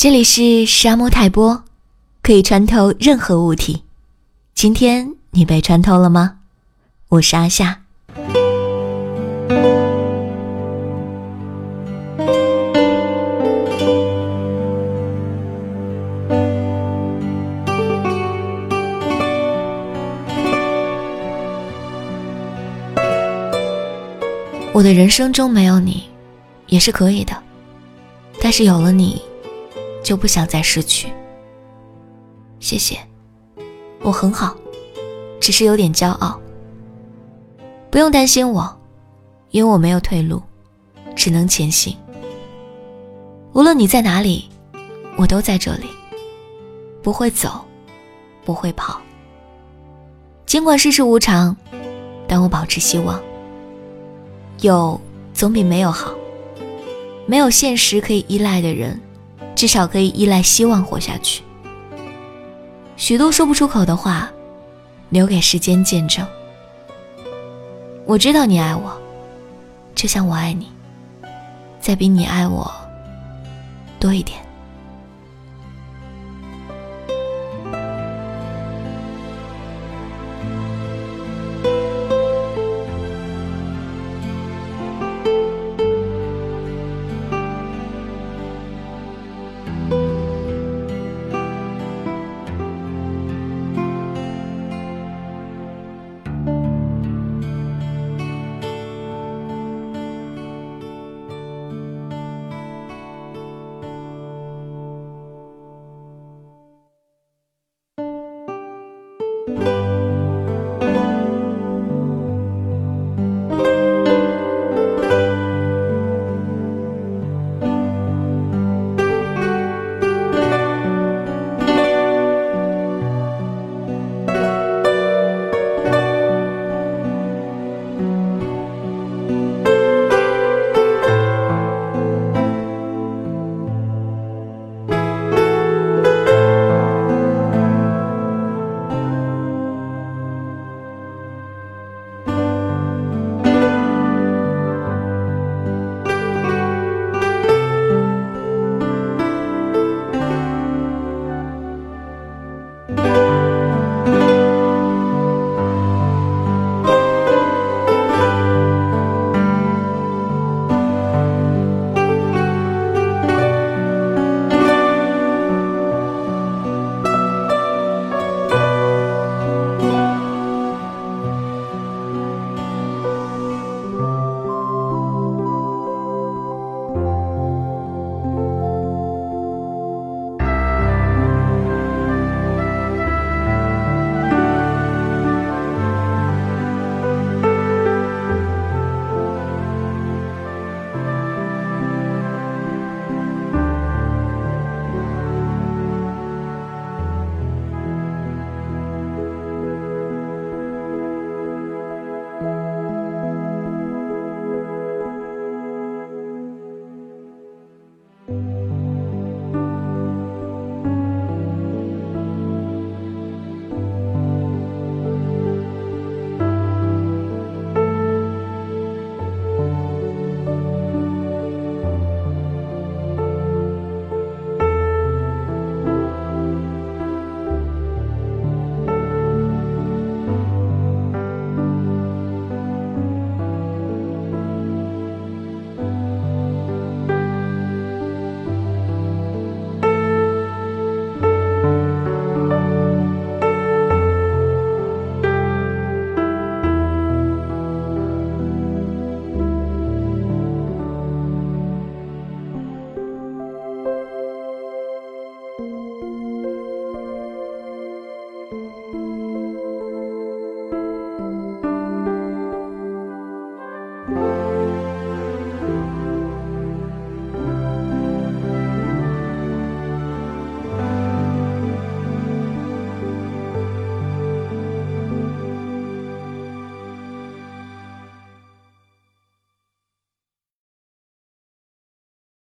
这里是沙漠泰波，可以穿透任何物体。今天你被穿透了吗？我是阿夏。我的人生中没有你，也是可以的。但是有了你，就不想再失去。谢谢，我很好，只是有点骄傲。不用担心我，因为我没有退路，只能前行。无论你在哪里，我都在这里，不会走，不会跑。尽管世事无常，但我保持希望。有总比没有好。没有现实可以依赖的人，至少可以依赖希望活下去。许多说不出口的话，留给时间见证。我知道你爱我，就像我爱你，再比你爱我多一点。Bye.